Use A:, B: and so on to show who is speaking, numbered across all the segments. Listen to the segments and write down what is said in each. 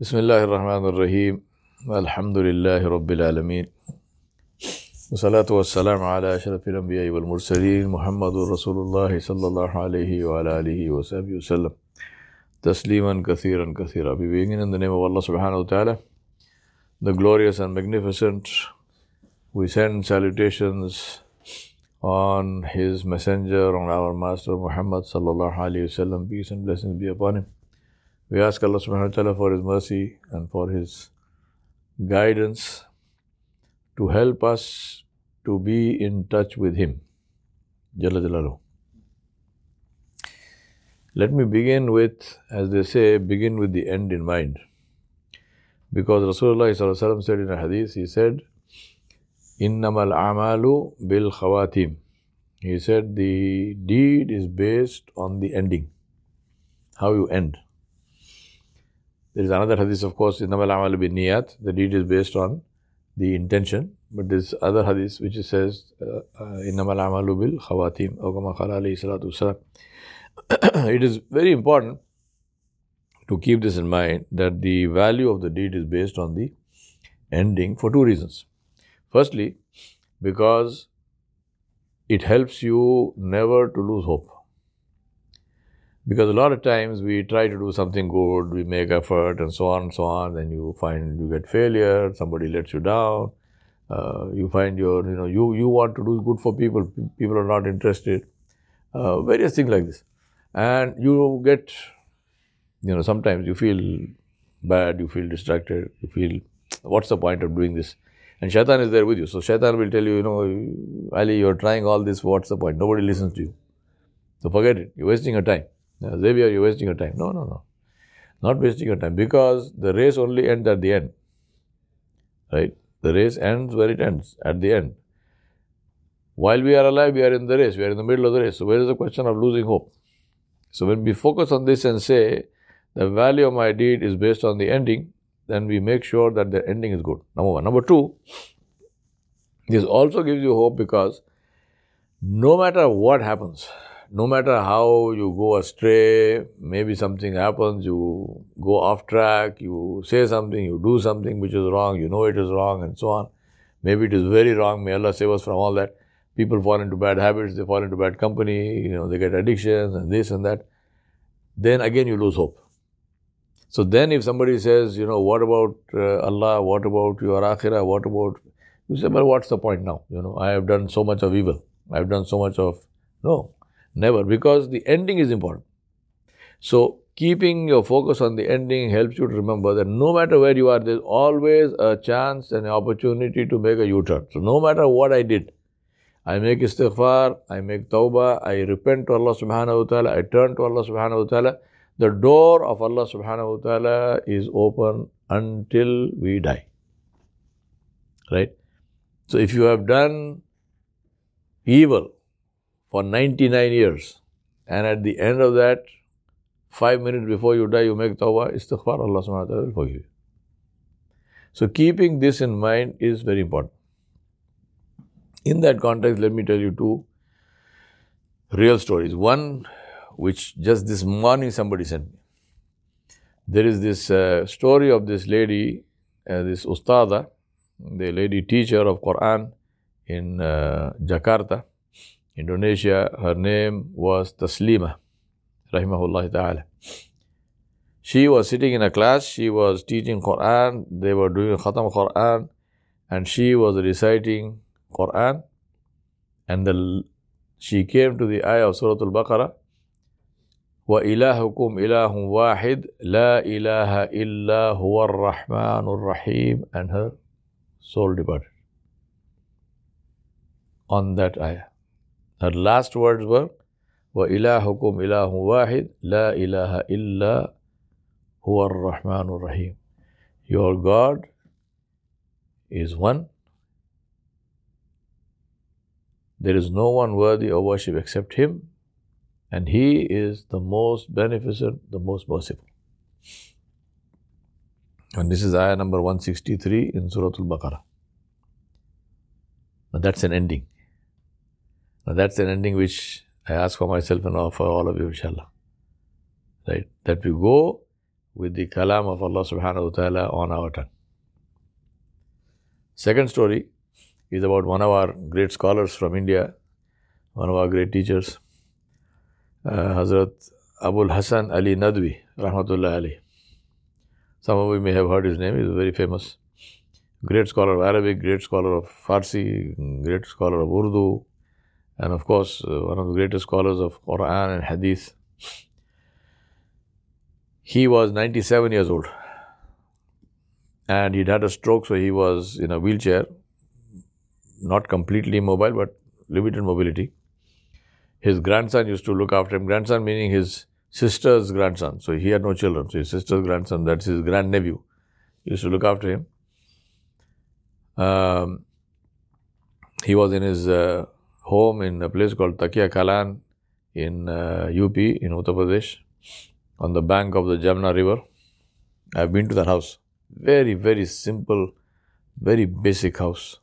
A: بسم الله الرحمن الرحيم الحمد لله رب العالمين والصلاة والسلام على أشرف الأنبياء والمرسلين محمد رسول الله صلى الله عليه وعلى آله وصحبه وسلم تسليما كثيرا كثيرا We begin in the name of Allah subhanahu wa ta'ala the glorious and magnificent we send salutations on his messenger on our master Muhammad sallallahu alayhi wasallam peace and blessings be upon him we ask Allah subhanahu wa ta'ala for His mercy and for His guidance to help us to be in touch with Him. Jalla Jalalu. Let me begin with, as they say, begin with the end in mind. Because Rasulullah said in a hadith, he said, Innamal amalu bil khawatim. He said the deed is based on the ending, how you end. There is another hadith, of course, in Namal Amal Niyat. The deed is based on the intention. But this other hadith which says, uh, uh, Innamal Amalu bil Khawatim, It is very important to keep this in mind that the value of the deed is based on the ending for two reasons. Firstly, because it helps you never to lose hope. Because a lot of times we try to do something good, we make effort and so on and so on, then you find you get failure, somebody lets you down, uh, you find your, you know, you, you want to do good for people, people are not interested, uh, various things like this. And you get, you know, sometimes you feel bad, you feel distracted, you feel, what's the point of doing this? And shaitan is there with you. So shaitan will tell you, you know, Ali, you're trying all this, what's the point? Nobody listens to you. So forget it, you're wasting your time. Xavier, you're wasting your time. No, no, no. Not wasting your time because the race only ends at the end. Right? The race ends where it ends, at the end. While we are alive, we are in the race, we are in the middle of the race. So, where is the question of losing hope? So, when we focus on this and say, the value of my deed is based on the ending, then we make sure that the ending is good. Number one. Number two, this also gives you hope because no matter what happens, no matter how you go astray, maybe something happens, you go off track, you say something, you do something which is wrong, you know it is wrong, and so on. Maybe it is very wrong. May Allah save us from all that. People fall into bad habits, they fall into bad company, you know, they get addictions and this and that. Then again, you lose hope. So then, if somebody says, you know, what about uh, Allah? What about your akhirah? What about you say, well, what's the point now? You know, I have done so much of evil. I have done so much of no. Never, because the ending is important. So, keeping your focus on the ending helps you to remember that no matter where you are, there's always a chance and an opportunity to make a U turn. So, no matter what I did, I make istighfar, I make tawbah, I repent to Allah subhanahu wa ta'ala, I turn to Allah subhanahu wa ta'ala. The door of Allah subhanahu wa ta'ala is open until we die. Right? So, if you have done evil, for 99 years. And at the end of that, five minutes before you die, you make tawbah, istighfar, Allah subhanahu wa ta'ala will forgive you. So keeping this in mind is very important. In that context, let me tell you two real stories. One, which just this morning somebody sent me. There is this uh, story of this lady, uh, this ustada, the lady teacher of Quran in uh, Jakarta Indonesia, her name was Taslima, rahimahullah ta'ala. She was sitting in a class, she was teaching Quran, they were doing Khatam Quran, and she was reciting Quran, and the, she came to the ayah of Surah Al-Baqarah, وإلهكم إله واحد لا إله إلا هو الرحمن الرحيم and her soul departed on that ayah. Her last words were, وَإِلَهُكُمْ إِلَهٌ وَاحِدٌ لَا إِلَهَ إِلَّا هُوَ الرَّحْمَنُ الرَّحِيمُ Your God is one. There is no one worthy of worship except Him, and He is the most beneficent, the most merciful. And this is ayah number 163 in Surah Al Baqarah. Now that's an ending. Now that's an ending which I ask for myself and for all of you, inshallah. Right? That we go with the kalam of Allah subhanahu wa ta'ala on our tongue. Second story is about one of our great scholars from India, one of our great teachers, uh, Hazrat Abul Hassan Ali Nadwi, Rahmatullah Ali. Some of you may have heard his name, he is very famous. Great scholar of Arabic, great scholar of Farsi, great scholar of Urdu, and of course, uh, one of the greatest scholars of Quran and Hadith. He was 97 years old and he'd had a stroke, so he was in a wheelchair, not completely mobile, but limited mobility. His grandson used to look after him. Grandson meaning his sister's grandson. So he had no children. So his sister's grandson, that's his grandnephew, used to look after him. Um, he was in his uh, home in a place called Takia Kalan in uh, UP in Uttar Pradesh on the bank of the Jamna River. I've been to that house. Very, very simple, very basic house.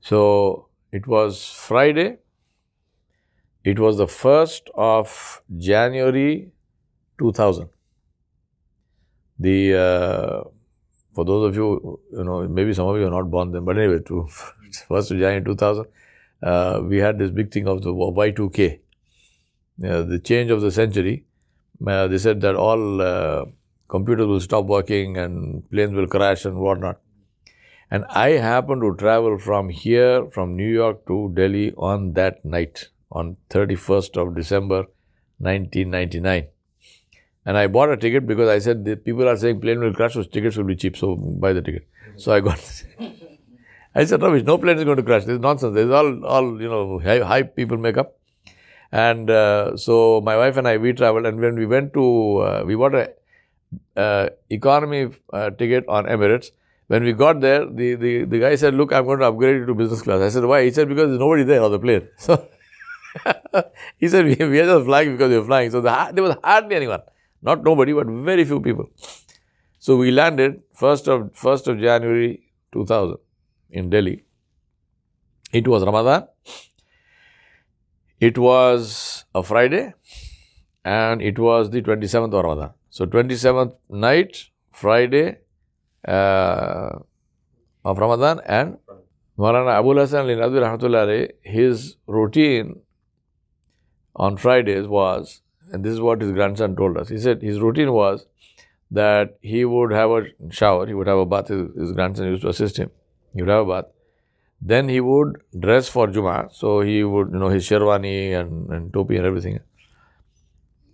A: So it was Friday. It was the 1st of January 2000. The, uh, for those of you, you know, maybe some of you are not born then, but anyway, to 1st of January 2000, uh, we had this big thing of the Y2K, uh, the change of the century. Uh, they said that all uh, computers will stop working and planes will crash and whatnot. And I happened to travel from here, from New York to Delhi on that night, on 31st of December 1999. And I bought a ticket because I said the people are saying plane will crash, so tickets will be cheap, so buy the ticket. So I got. I said, no, no plane is going to crash. This is nonsense. This is all, all you know, hype people make up. And uh, so my wife and I, we traveled, and when we went to, uh, we bought a uh, economy uh, ticket on Emirates. When we got there, the, the, the guy said, Look, I'm going to upgrade you to business class. I said, Why? He said, Because there's nobody there on the plane. So he said, we, we are just flying because we're flying. So the, there was hardly anyone. Not nobody, but very few people. So we landed 1st of, 1st of January 2000 in Delhi. It was Ramadan. It was a Friday and it was the 27th of Ramadan. So 27th night, Friday uh, of Ramadan and Maulana Abu Hassan Ali Nadwi Rahmatullah his routine on Fridays was, and this is what his grandson told us, he said his routine was that he would have a shower, he would have a bath, his, his grandson used to assist him, he would have a bath. Then he would dress for Jummah, so he would, you know, his sherwani and, and topi and everything.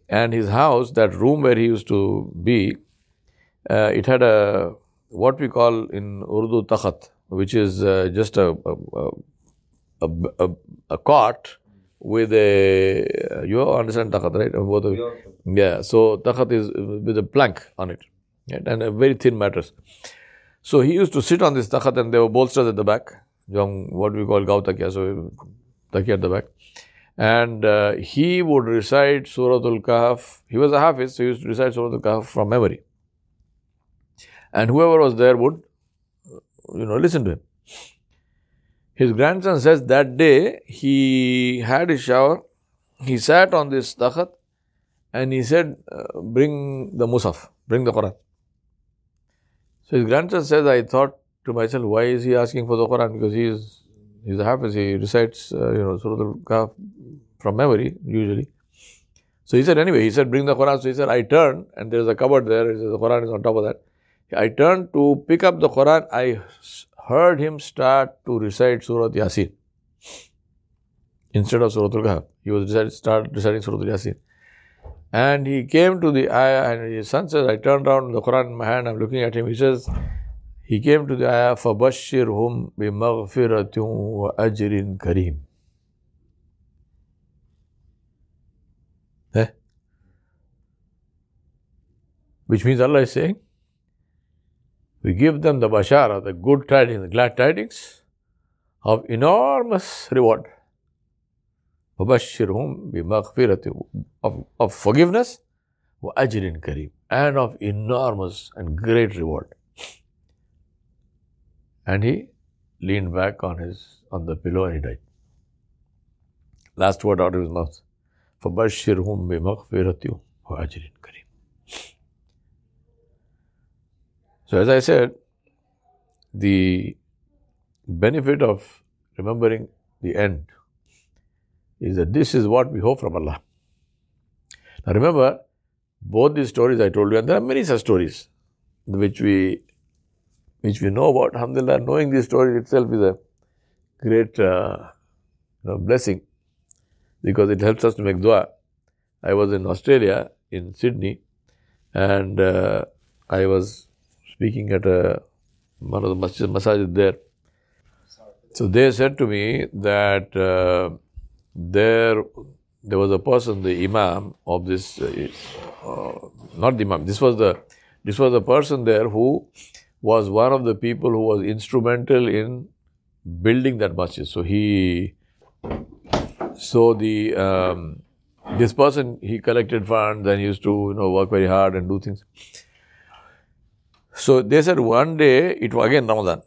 A: And his house, that room where he used to be, uh, it had a what we call in Urdu takhat, which is uh, just a a, a, a, a cot with a you understand takhat right? Both of. Yeah. So takhat is with a plank on it, right? and a very thin mattress. So he used to sit on this takhat, and there were bolsters at the back, what we call gaw takia, so takia at the back. And uh, he would recite Surah Al-Kahf. He was a Hafiz, so he used to recite Surah Al-Kahf from memory. And whoever was there would, you know, listen to him. His grandson says that day he had his shower, he sat on this takhat and he said, uh, bring the Mushaf, bring the Quran. So his grandson says, I thought to myself, why is he asking for the Quran? Because he is he's a Hafiz, he recites, uh, you know, Surah Al-Kahf from memory, usually. So he said, anyway, he said, bring the Quran. So he said, I turned, and there's a cupboard there, says, the Quran is on top of that. I turned to pick up the Quran, I heard him start to recite Surah Yasin instead of Surah Al-Kahf. He was recite, start reciting Surah Yasin. And he came to the ayah, and his son says, I turned around the Quran in my hand, I'm looking at him. He says, he came to the ayah, فَبَشِّرْهُمْ بِمَغْفِرَةٍ وَأَجْرٍ كَرِيمٍ eh? Which means Allah is saying, we give them the bashara, the good tidings, the glad tidings of enormous reward. فَبَشِّرْهُمْ بِمَغْفِرَةٍ of, of forgiveness وَأَجْرٍ كَرِيمٍ and of enormous and great reward. And he leaned back on his on the pillow and he died. Last word out of his mouth. فَبَشِّرْهُمْ بِمَغْفِرَةٍ وأجر كريم. So as I said, the benefit of remembering the end is that this is what we hope from Allah. Now remember, both these stories I told you, and there are many such stories which we which we know about. Alhamdulillah, knowing these stories itself is a great uh, you know, blessing because it helps us to make dua. I was in Australia, in Sydney, and uh, I was speaking at a, one of the masjid, masajid there. So they said to me that uh, there there was a person, the imam of this, uh, uh, not the imam. This was the this was a person there who was one of the people who was instrumental in building that masjid. So he, so the um, this person he collected funds and used to you know work very hard and do things. So they said one day it was again Ramadan.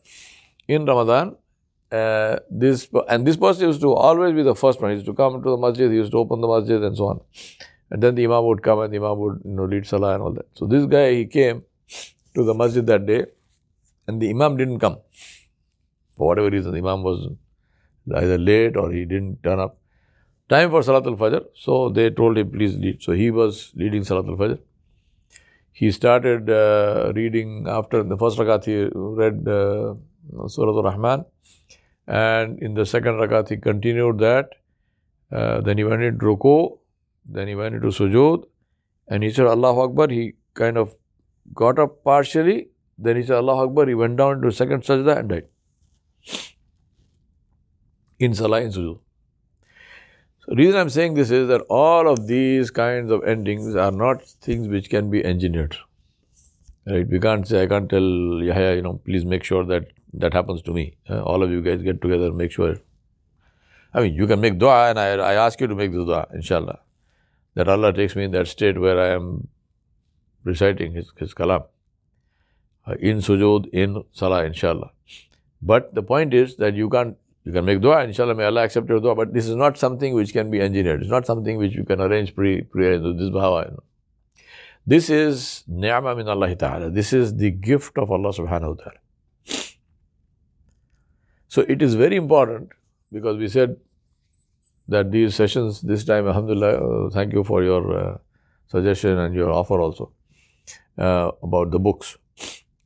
A: In Ramadan, uh, this and this person used to always be the first one. He used to come to the masjid, he used to open the masjid and so on. And then the imam would come and the imam would you know lead salah and all that. So this guy he came to the masjid that day, and the imam didn't come for whatever reason. The imam was either late or he didn't turn up. Time for Salatul Fajr, so they told him please lead. So he was leading Salatul Fajr he started uh, reading after the first rakat he read uh, Surah Al-Rahman and in the second rakat he continued that. Uh, then he went into ruku then he went into sujood. And he said Allahu Akbar he kind of got up partially. Then he said Allahu Akbar he went down to second sajda and died. In salah in sujood the reason I'm saying this is that all of these kinds of endings are not things which can be engineered. Right? We can't say, I can't tell Yahya, you know, please make sure that that happens to me. Uh, all of you guys get together, make sure. I mean, you can make dua, and I, I ask you to make this dua, inshallah. That Allah takes me in that state where I am reciting His, his kalam. Uh, in sujood, in salah, inshallah. But the point is that you can't you can make dua, inshallah, may Allah accept your dua, but this is not something which can be engineered. It's not something which you can arrange pre prayer. This is You know. This is ni'mah min Allah ta'ala. This is the gift of Allah subhanahu wa ta'ala. So it is very important because we said that these sessions this time, alhamdulillah, uh, thank you for your uh, suggestion and your offer also uh, about the books.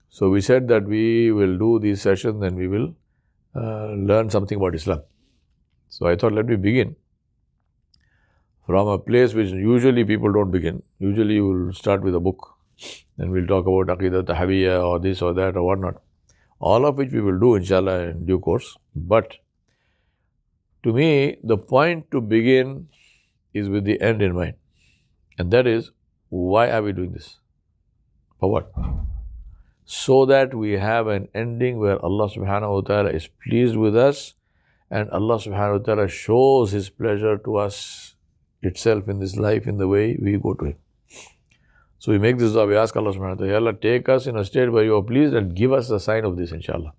A: So we said that we will do these sessions and we will uh, learn something about Islam. So I thought, let me begin from a place which usually people don't begin. Usually you will start with a book and we'll talk about Aqidah Tahawiyya or this or that or whatnot. All of which we will do inshallah in due course. But to me, the point to begin is with the end in mind. And that is, why are we doing this? For what? So that we have an ending where Allah subhanahu wa ta'ala is pleased with us and Allah subhanahu wa ta'ala shows His pleasure to us itself in this life in the way we go to Him. So we make this dua, we ask Allah subhanahu wa ta'ala, Allah, take us in a state where you are pleased and give us the sign of this, inshallah.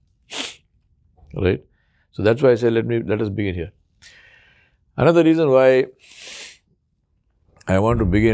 A: Right? So that's why I say, let me let us begin here. Another reason why I want to begin